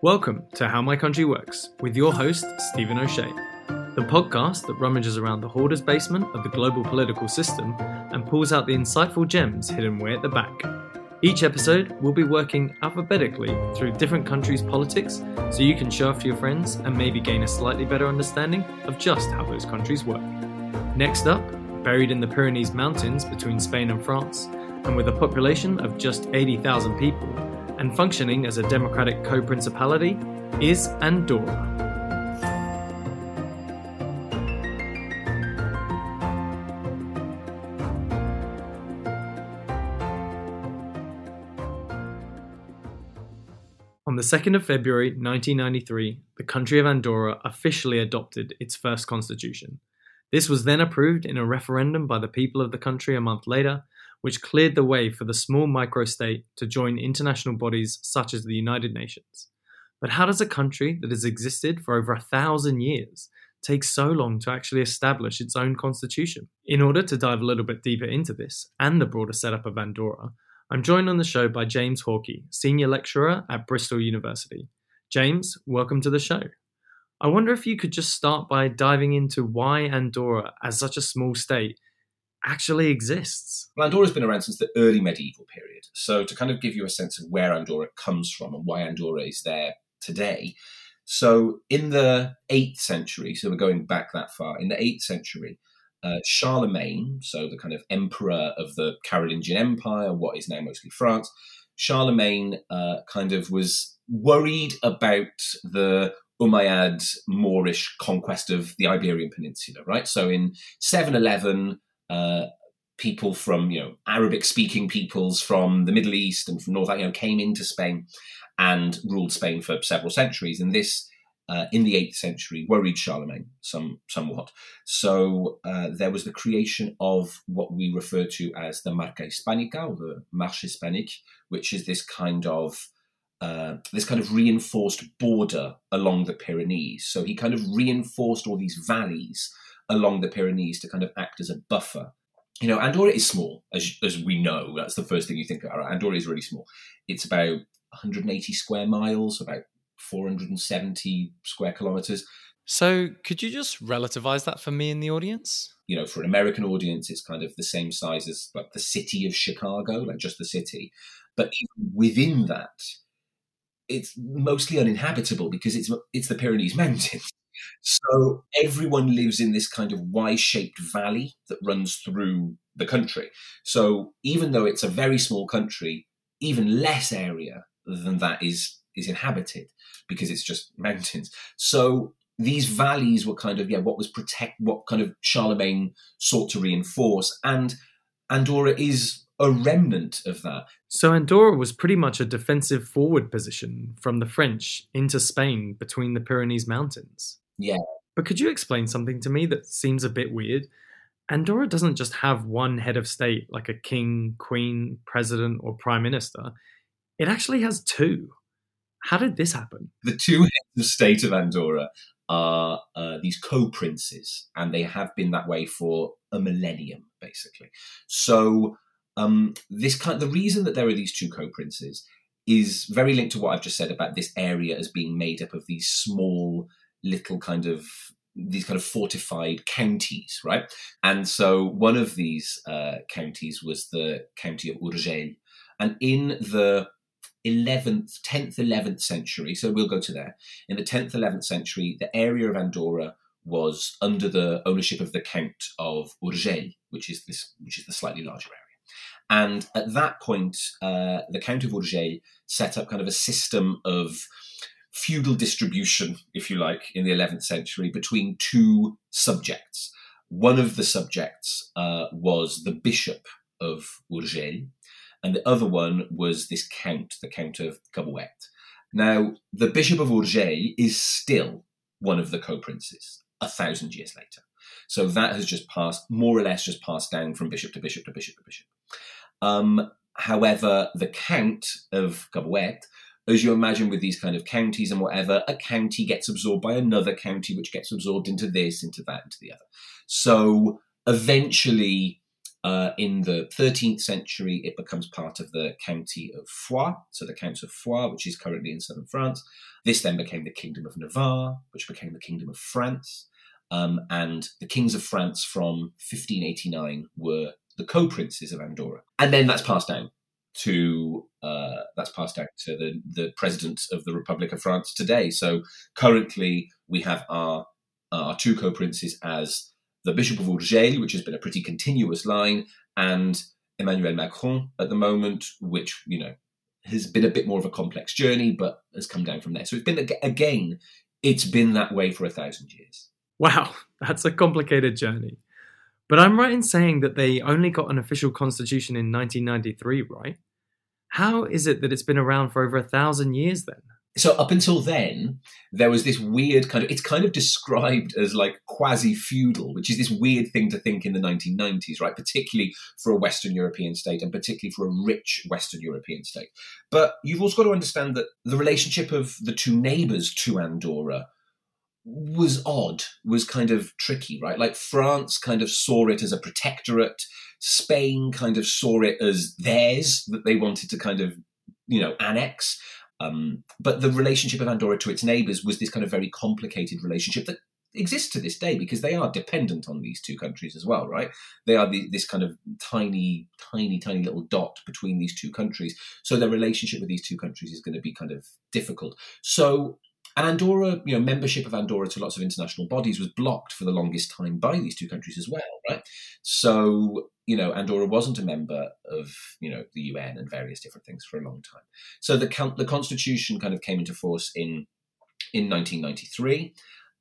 Welcome to How My Country Works with your host, Stephen O'Shea, the podcast that rummages around the hoarder's basement of the global political system and pulls out the insightful gems hidden way at the back. Each episode, we'll be working alphabetically through different countries' politics so you can show off to your friends and maybe gain a slightly better understanding of just how those countries work. Next up, buried in the Pyrenees Mountains between Spain and France, and with a population of just 80,000 people, and functioning as a democratic co principality, is Andorra. On the 2nd of February 1993, the country of Andorra officially adopted its first constitution. This was then approved in a referendum by the people of the country a month later, which cleared the way for the small microstate to join international bodies such as the United Nations. But how does a country that has existed for over a thousand years take so long to actually establish its own constitution? In order to dive a little bit deeper into this and the broader setup of Andorra, I'm joined on the show by James Hawkey, Senior Lecturer at Bristol University. James, welcome to the show. I wonder if you could just start by diving into why Andorra, as such a small state, actually exists. Well, Andorra's been around since the early medieval period. So, to kind of give you a sense of where Andorra comes from and why Andorra is there today. So, in the 8th century, so we're going back that far, in the 8th century, uh, Charlemagne, so the kind of emperor of the Carolingian Empire, what is now mostly France, Charlemagne uh, kind of was worried about the Umayyad Moorish conquest of the Iberian Peninsula, right? So in 711, uh, people from you know Arabic speaking peoples from the Middle East and from North you know came into Spain and ruled Spain for several centuries. And this uh, in the 8th century worried Charlemagne some somewhat. So uh, there was the creation of what we refer to as the Marca Hispanica or the Marche Hispanique which is this kind of uh, this kind of reinforced border along the Pyrenees. So he kind of reinforced all these valleys along the Pyrenees to kind of act as a buffer. You know, Andorra is small, as, as we know. That's the first thing you think of. Andorra is really small. It's about 180 square miles, about 470 square kilometers. So, could you just relativize that for me in the audience? You know, for an American audience, it's kind of the same size as like the city of Chicago, like just the city. But even within that, it's mostly uninhabitable because it's it's the Pyrenees Mountains. So everyone lives in this kind of Y-shaped valley that runs through the country. So even though it's a very small country, even less area than that is is inhabited because it's just mountains. So these valleys were kind of yeah what was protect what kind of Charlemagne sought to reinforce and Andorra is a remnant of that. So Andorra was pretty much a defensive forward position from the French into Spain between the Pyrenees Mountains. Yeah. But could you explain something to me that seems a bit weird? Andorra doesn't just have one head of state, like a king, queen, president, or prime minister. It actually has two. How did this happen? The two heads of state of Andorra are uh, these co princes, and they have been that way for a millennium, basically. So, um, this kind, the reason that there are these two co princes is very linked to what I've just said about this area as being made up of these small little kind of these kind of fortified counties, right? And so one of these uh, counties was the county of Urgell. And in the 11th, 10th, 11th century, so we'll go to there. In the 10th, 11th century, the area of Andorra was under the ownership of the Count of Urgell, which is this, which is the slightly larger area. And at that point, uh, the Count of Urgell set up kind of a system of feudal distribution, if you like, in the 11th century between two subjects. One of the subjects uh, was the bishop of Urgell, and the other one was this count, the Count of Caboet. Now, the Bishop of Urgell is still one of the co-princes a thousand years later. So that has just passed, more or less, just passed down from bishop to bishop to bishop to bishop. Um, however, the Count of Caboet as you imagine with these kind of counties and whatever, a county gets absorbed by another county, which gets absorbed into this, into that, into the other. So eventually, Uh, in the 13th century, it becomes part of the county of Foix, so the Counts of Foix, which is currently in southern France. This then became the Kingdom of Navarre, which became the Kingdom of France. Um, and the kings of France from 1589 were the co-princes of Andorra, and then that's passed down to uh, that's passed down to the the president of the Republic of France today. So currently, we have our our two co-princes as the Bishop of Urgell, which has been a pretty continuous line, and Emmanuel Macron at the moment, which you know has been a bit more of a complex journey, but has come down from there. So it's been again, it's been that way for a thousand years. Wow, that's a complicated journey. But I'm right in saying that they only got an official constitution in 1993, right? How is it that it's been around for over a thousand years then? So up until then, there was this weird kind of it's kind of described as like quasi feudal, which is this weird thing to think in the 1990s, right? Particularly for a Western European state and particularly for a rich Western European state. But you've also got to understand that the relationship of the two neighbors to Andorra was odd, was kind of tricky, right? Like France kind of saw it as a protectorate. Spain kind of saw it as theirs that they wanted to kind of, you know, annex. Um, but the relationship of Andorra to its neighbours was this kind of very complicated relationship that exists to this day because they are dependent on these two countries as well, right? They are the, this kind of tiny, tiny, tiny little dot between these two countries. So their relationship with these two countries is going to be kind of difficult. So and Andorra, you know, membership of Andorra to lots of international bodies was blocked for the longest time by these two countries as well, right? So, you know, Andorra wasn't a member of, you know, the UN and various different things for a long time. So the the constitution kind of came into force in in 1993.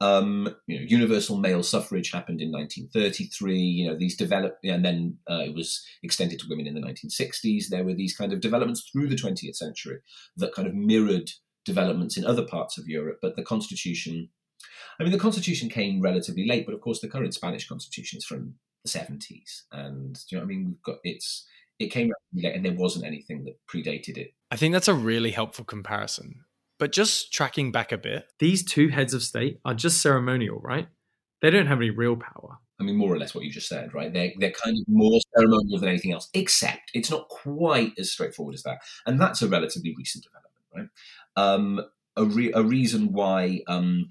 Um, you know, universal male suffrage happened in 1933. You know, these developed, and then uh, it was extended to women in the 1960s. There were these kind of developments through the 20th century that kind of mirrored developments in other parts of Europe, but the constitution, I mean, the constitution came relatively late, but of course, the current Spanish constitution is from the 70s. And do you know what I mean? We've got it's, it came late and there wasn't anything that predated it. I think that's a really helpful comparison. But just tracking back a bit, these two heads of state are just ceremonial, right? They don't have any real power. I mean, more or less what you just said, right? They're, they're kind of more ceremonial than anything else, except it's not quite as straightforward as that. And that's a relatively recent development, right? um, a, re- a, reason why um,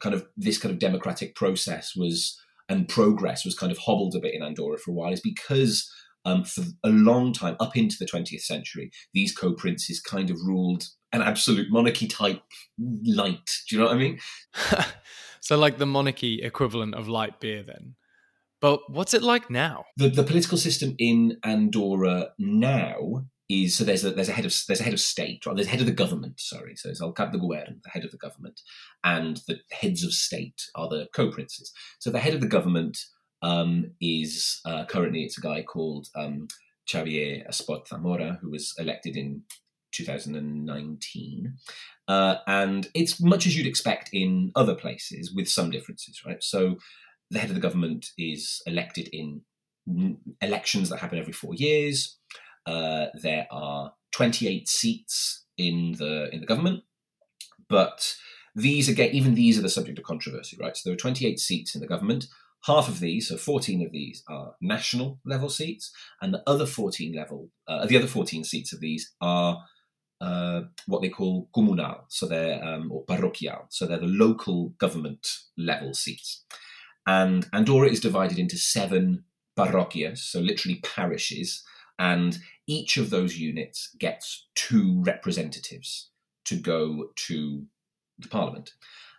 kind of this kind of democratic process was and progress was kind of hobbled a bit in Andorra for a while is because um, for a long time, up into the 20th century, these co-princes kind of ruled an absolute monarchy type light. Do you know what I mean? so, like the monarchy equivalent of light beer, then. But what's it like now? The, the political system in Andorra now is so there's a there's a head of there's a head of state, right? There's a head of the government. Sorry, so it's El Cap de the head of the government, and the heads of state are the co-princes. So the head of the government um, is uh, currently it's a guy called um, Xavier Espot Zamora, who was elected in 2019, uh, and it's much as you'd expect in other places, with some differences, right? So the head of the government is elected in elections that happen every four years. Uh, there are 28 seats in the in the government, but these again, even these are the subject of controversy, right? So there are 28 seats in the government. Half of these, so 14 of these, are national level seats, and the other 14 level, uh, the other 14 seats of these are uh, what they call comunal, so they're um, or parroquial, so they're the local government level seats. And Andorra is divided into seven parroquias, so literally parishes, and each of those units gets two representatives to go to the parliament.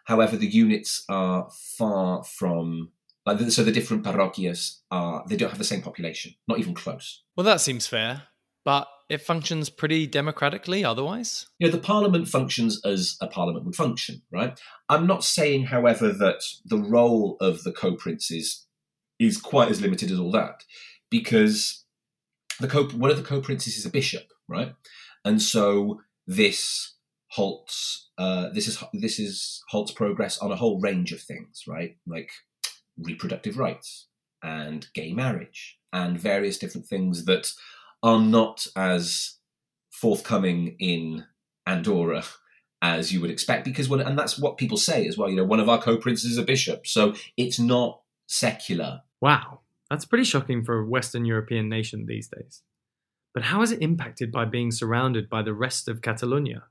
However, the units are far from like so the different parroquias are they don't have the same population, not even close. Well, that seems fair, but it functions pretty democratically otherwise. You know, the parliament functions as a parliament would function, right? I'm not saying, however, that the role of the co-princes is quite as limited as all that, because the co one of the co-princes is a bishop, right? And so this halts uh, this is this is halts progress on a whole range of things, right? Like reproductive rights and gay marriage and various different things that are not as forthcoming in Andorra as you would expect because when and that's what people say as well you know one of our co-princes is a bishop so it's not secular wow That's pretty shocking for a Western European nation these days. But how is it impacted by being surrounded by the rest of Catalonia?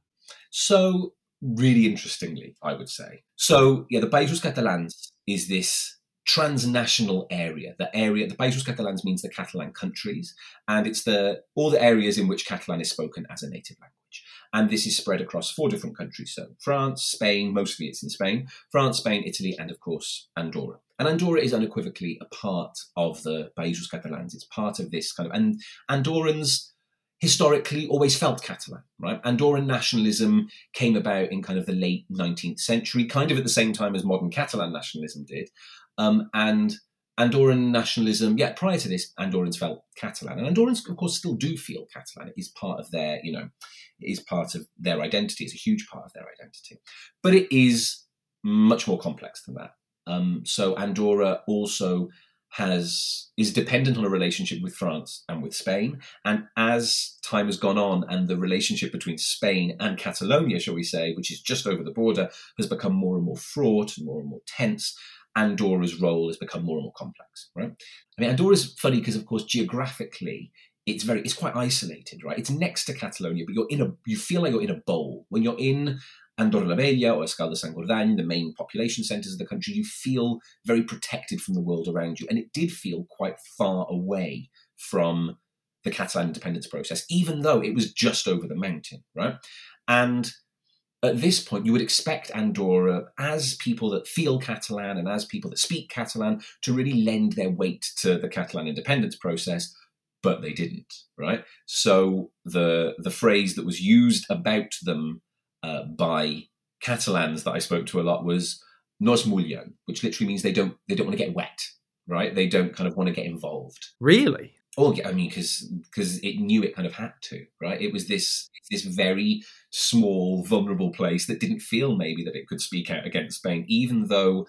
So, really interestingly, I would say. So, yeah, the Països Catalans is this transnational area. The area, the Països Catalans means the Catalan countries, and it's the all the areas in which Catalan is spoken as a native language. And this is spread across four different countries. So France, Spain, mostly it's in Spain, France, Spain, Italy, and of course Andorra. And Andorra is unequivocally a part of the Països Catalans. It's part of this kind of, and Andorrans historically always felt Catalan, right? Andorran nationalism came about in kind of the late 19th century, kind of at the same time as modern Catalan nationalism did. Um, and Andorran nationalism, yeah, prior to this, Andorrans felt Catalan. And Andorrans, of course, still do feel Catalan. It is part of their, you know, it is part of their identity. It's a huge part of their identity. But it is much more complex than that. Um, so Andorra also has is dependent on a relationship with France and with Spain. And as time has gone on, and the relationship between Spain and Catalonia, shall we say, which is just over the border, has become more and more fraught and more and more tense. Andorra's role has become more and more complex, right? I mean, Andorra's funny because, of course, geographically, it's very, it's quite isolated, right? It's next to Catalonia, but you're in a, you feel like you're in a bowl. When you're in Andorra la Vella or Escaldes-Engordany, the main population centres of the country, you feel very protected from the world around you. And it did feel quite far away from the Catalan independence process, even though it was just over the mountain, right? And at this point, you would expect Andorra, as people that feel Catalan and as people that speak Catalan, to really lend their weight to the Catalan independence process, but they didn't, right? So the the phrase that was used about them uh, by Catalans that I spoke to a lot was "no es mullen," which literally means they don't they don't want to get wet, right? They don't kind of want to get involved. Really? Oh, yeah, I mean, because because it knew it kind of had to, right? It was this this very small, vulnerable place that didn't feel maybe that it could speak out against Spain, even though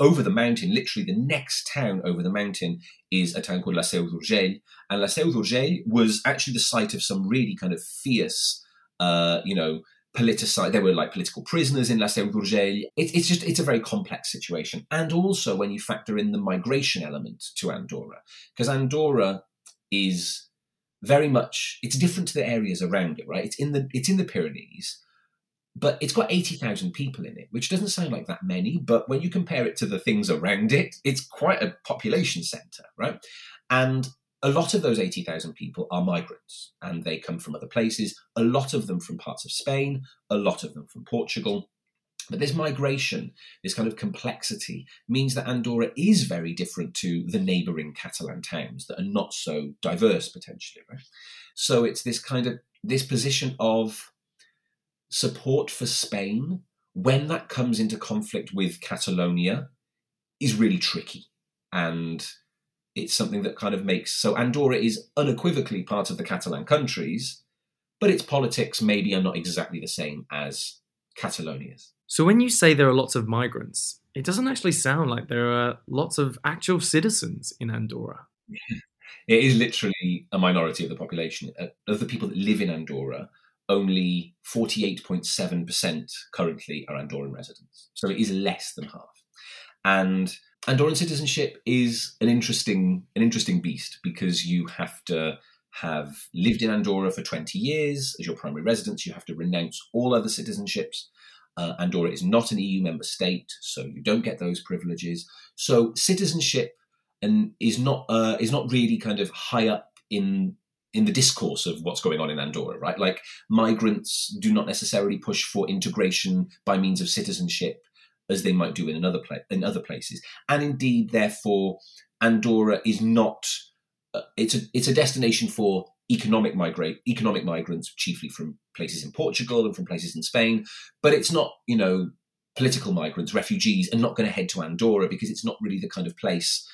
over the mountain, literally the next town over the mountain is a town called La Seu d'Urgell, and La Seu d'Urgell was actually the site of some really kind of fierce, uh, you know, politicized. There were like political prisoners in La Seu d'Urgell. It, it's just it's a very complex situation, and also when you factor in the migration element to Andorra, because Andorra is very much it's different to the areas around it, right? It's in the it's in the Pyrenees, but it's got eighty thousand people in it, which doesn't sound like that many, but when you compare it to the things around it, it's quite a population center, right? And a lot of those 80,000 people are migrants and they come from other places, a lot of them from parts of Spain, a lot of them from Portugal. But this migration, this kind of complexity, means that Andorra is very different to the neighbouring Catalan towns that are not so diverse potentially. Right? So it's this kind of this position of support for Spain when that comes into conflict with Catalonia is really tricky and it's something that kind of makes so Andorra is unequivocally part of the Catalan countries, but its politics maybe are not exactly the same as Catalonia's. So when you say there are lots of migrants, it doesn't actually sound like there are lots of actual citizens in Andorra. it is literally a minority of the population. Uh, of the people that live in Andorra, only 48.7% currently are Andorran residents. So it is less than half. And Andorran citizenship is an interesting an interesting beast because you have to have lived in Andorra for 20 years as your primary residence. You have to renounce all other citizenships. Uh, Andorra is not an EU member state, so you don't get those privileges. So citizenship and is not uh, is not really kind of high up in in the discourse of what's going on in Andorra, right? Like migrants do not necessarily push for integration by means of citizenship as they might do in another pla- in other places. And indeed, therefore, Andorra is not. Uh, it's a it's a destination for economic migrate economic migrants, chiefly from places in Portugal and from places in Spain. But it's not you know political migrants, refugees, are not going to head to Andorra because it's not really the kind of place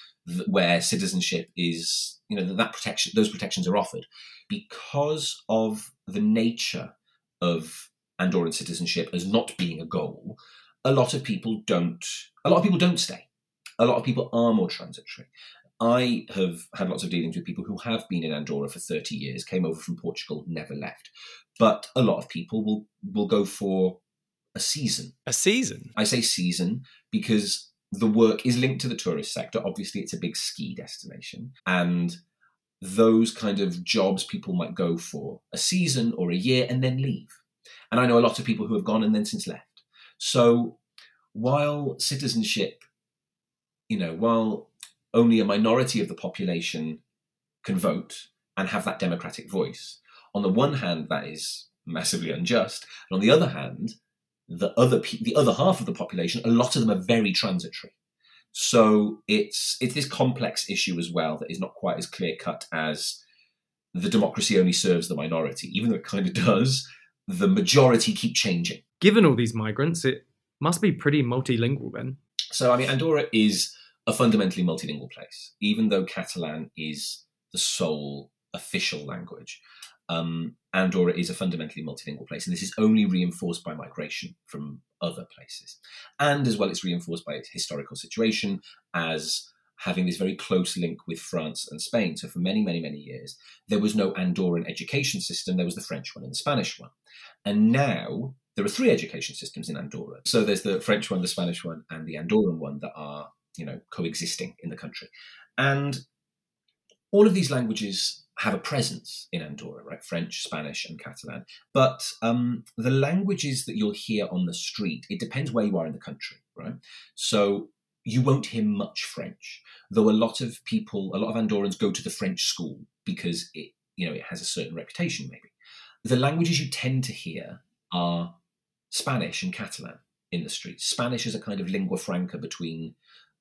where citizenship is. You know that, that protection, those protections are offered because of the nature of Andorran citizenship as not being a goal a lot of people don't a lot of people don't stay a lot of people are more transitory i have had lots of dealings with people who have been in andorra for 30 years came over from portugal never left but a lot of people will will go for a season a season i say season because the work is linked to the tourist sector. Obviously, it's a big ski destination. And those kind of jobs people might go for a season or a year and then leave. And I know a lot of people who have gone and then since left. So while citizenship, you know, while only a minority of the population can vote and have that democratic voice, on the one hand, that is massively unjust. And on the other hand, the other the other half of the population, a lot of them are very transitory. So it's it's this complex issue as well that is not quite as clear cut as the democracy only serves the minority, even though it kind of does. The majority keep changing. Given all these migrants, it must be pretty multilingual then. So I mean, Andorra is a fundamentally multilingual place, even though Catalan is the sole official language um, Andorra is a fundamentally multilingual place, and this is only reinforced by migration from other places. And as well, it's reinforced by its historical situation as having this very close link with France and Spain. So, for many, many, many years, there was no Andorran education system, there was the French one and the Spanish one. And now there are three education systems in Andorra. So, there's the French one, the Spanish one, and the Andorran one that are you know coexisting in the country and all of these languages have a presence in Andorra, right? French, Spanish, and Catalan. But um, the languages that you'll hear on the street, it depends where you are in the country, right? So you won't hear much French, though a lot of people, a lot of Andorrans go to the French school because it, you know, it has a certain reputation, maybe. The languages you tend to hear are Spanish and Catalan in the streets. Spanish is a kind of lingua franca between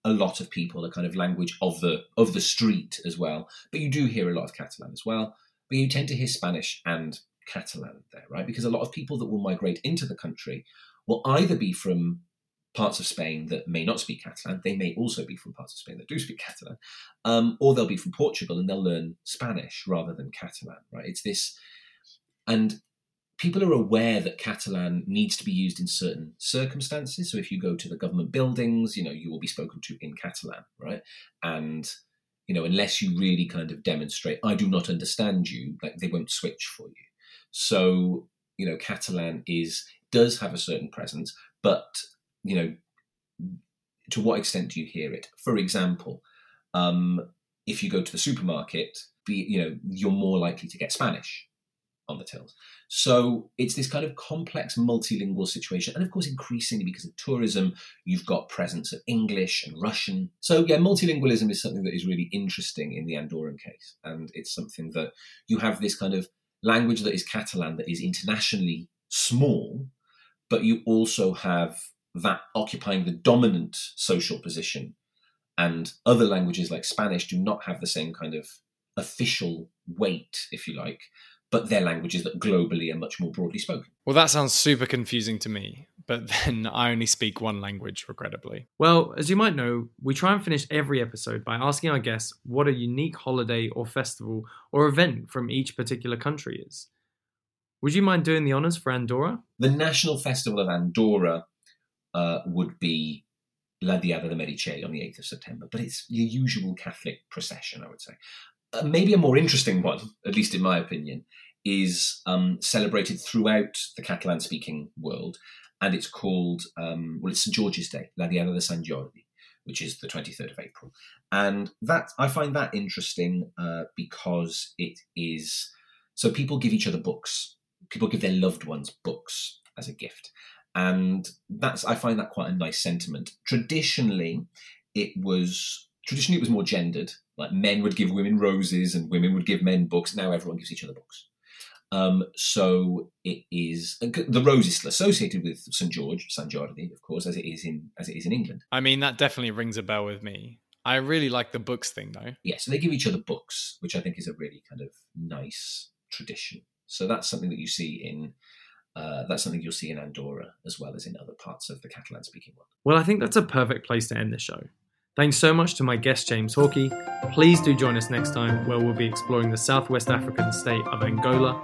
a lot of people, a kind of language of the of the street as well. But you do hear a lot of Catalan as well. But you tend to hear Spanish and Catalan there, right? Because a lot of people that will migrate into the country will either be from parts of Spain that may not speak Catalan. They may also be from parts of Spain that do speak Catalan, um, or they'll be from Portugal and they'll learn Spanish rather than Catalan. Right? It's this, and people are aware that Catalan needs to be used in certain circumstances. So if you go to the government buildings, you know, you will be spoken to in Catalan, right? And you know, unless you really kind of demonstrate, I do not understand you, like they won't switch for you. So, you know, Catalan is does have a certain presence, but you know, to what extent do you hear it? For example, um, if you go to the supermarket, be, you know, you're more likely to get Spanish on the tills. So it's this kind of complex multilingual situation. And of course, increasingly because of tourism, you've got presence of English and Russian. So yeah, multilingualism is something that is really interesting in the Andorran case. And it's something that you have this kind of language that is Catalan that is internationally small, but you also have that occupying the dominant social position. And other languages like Spanish do not have the same kind of official weight, if you like, but they're languages that globally are much more broadly spoken. Well, that sounds super confusing to me, but then I only speak one language, regrettably. Well, as you might know, we try and finish every episode by asking our guests what a unique holiday or festival or event from each particular country is. Would you mind doing the honours for Andorra? The National Festival of Andorra uh, would be La Diada de Meritxell on the 8th of September, but it's your usual Catholic procession, I would say. Uh, maybe a more interesting one, at least in my opinion, is um, celebrated throughout the Catalan speaking world. And it's called, um, well, it's St. George's Day, La Diada de Sant Jordi, which is the 23rd of April. And that I find that interesting uh, because it is so people give each other books, people give their loved ones books as a gift. And that's I find that quite a nice sentiment. Traditionally, it was traditionally it was more gendered. Like men would give women roses and women would give men books. Now everyone gives each other books. Um, so it is the rose is still associated with St George, Sant Jordi, of course, as it is in as it is in England. I mean, that definitely rings a bell with me. I really like the books thing, though. Yeah, so they give each other books, which I think is a really kind of nice tradition. So that's something that you see in uh, that's something you'll see in Andorra as well as in other parts of the Catalan speaking world. Well, I think that's a perfect place to end the show. Thanks so much to my guest James Hawkey. Please do join us next time where we'll be exploring the Southwest African state of Angola.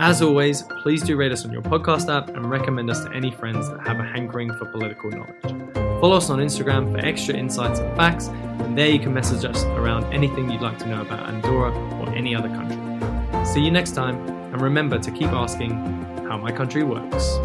As always, please do rate us on your podcast app and recommend us to any friends that have a hankering for political knowledge. Follow us on Instagram for extra insights and facts, and there you can message us around anything you'd like to know about Andorra or any other country. See you next time, and remember to keep asking how my country works.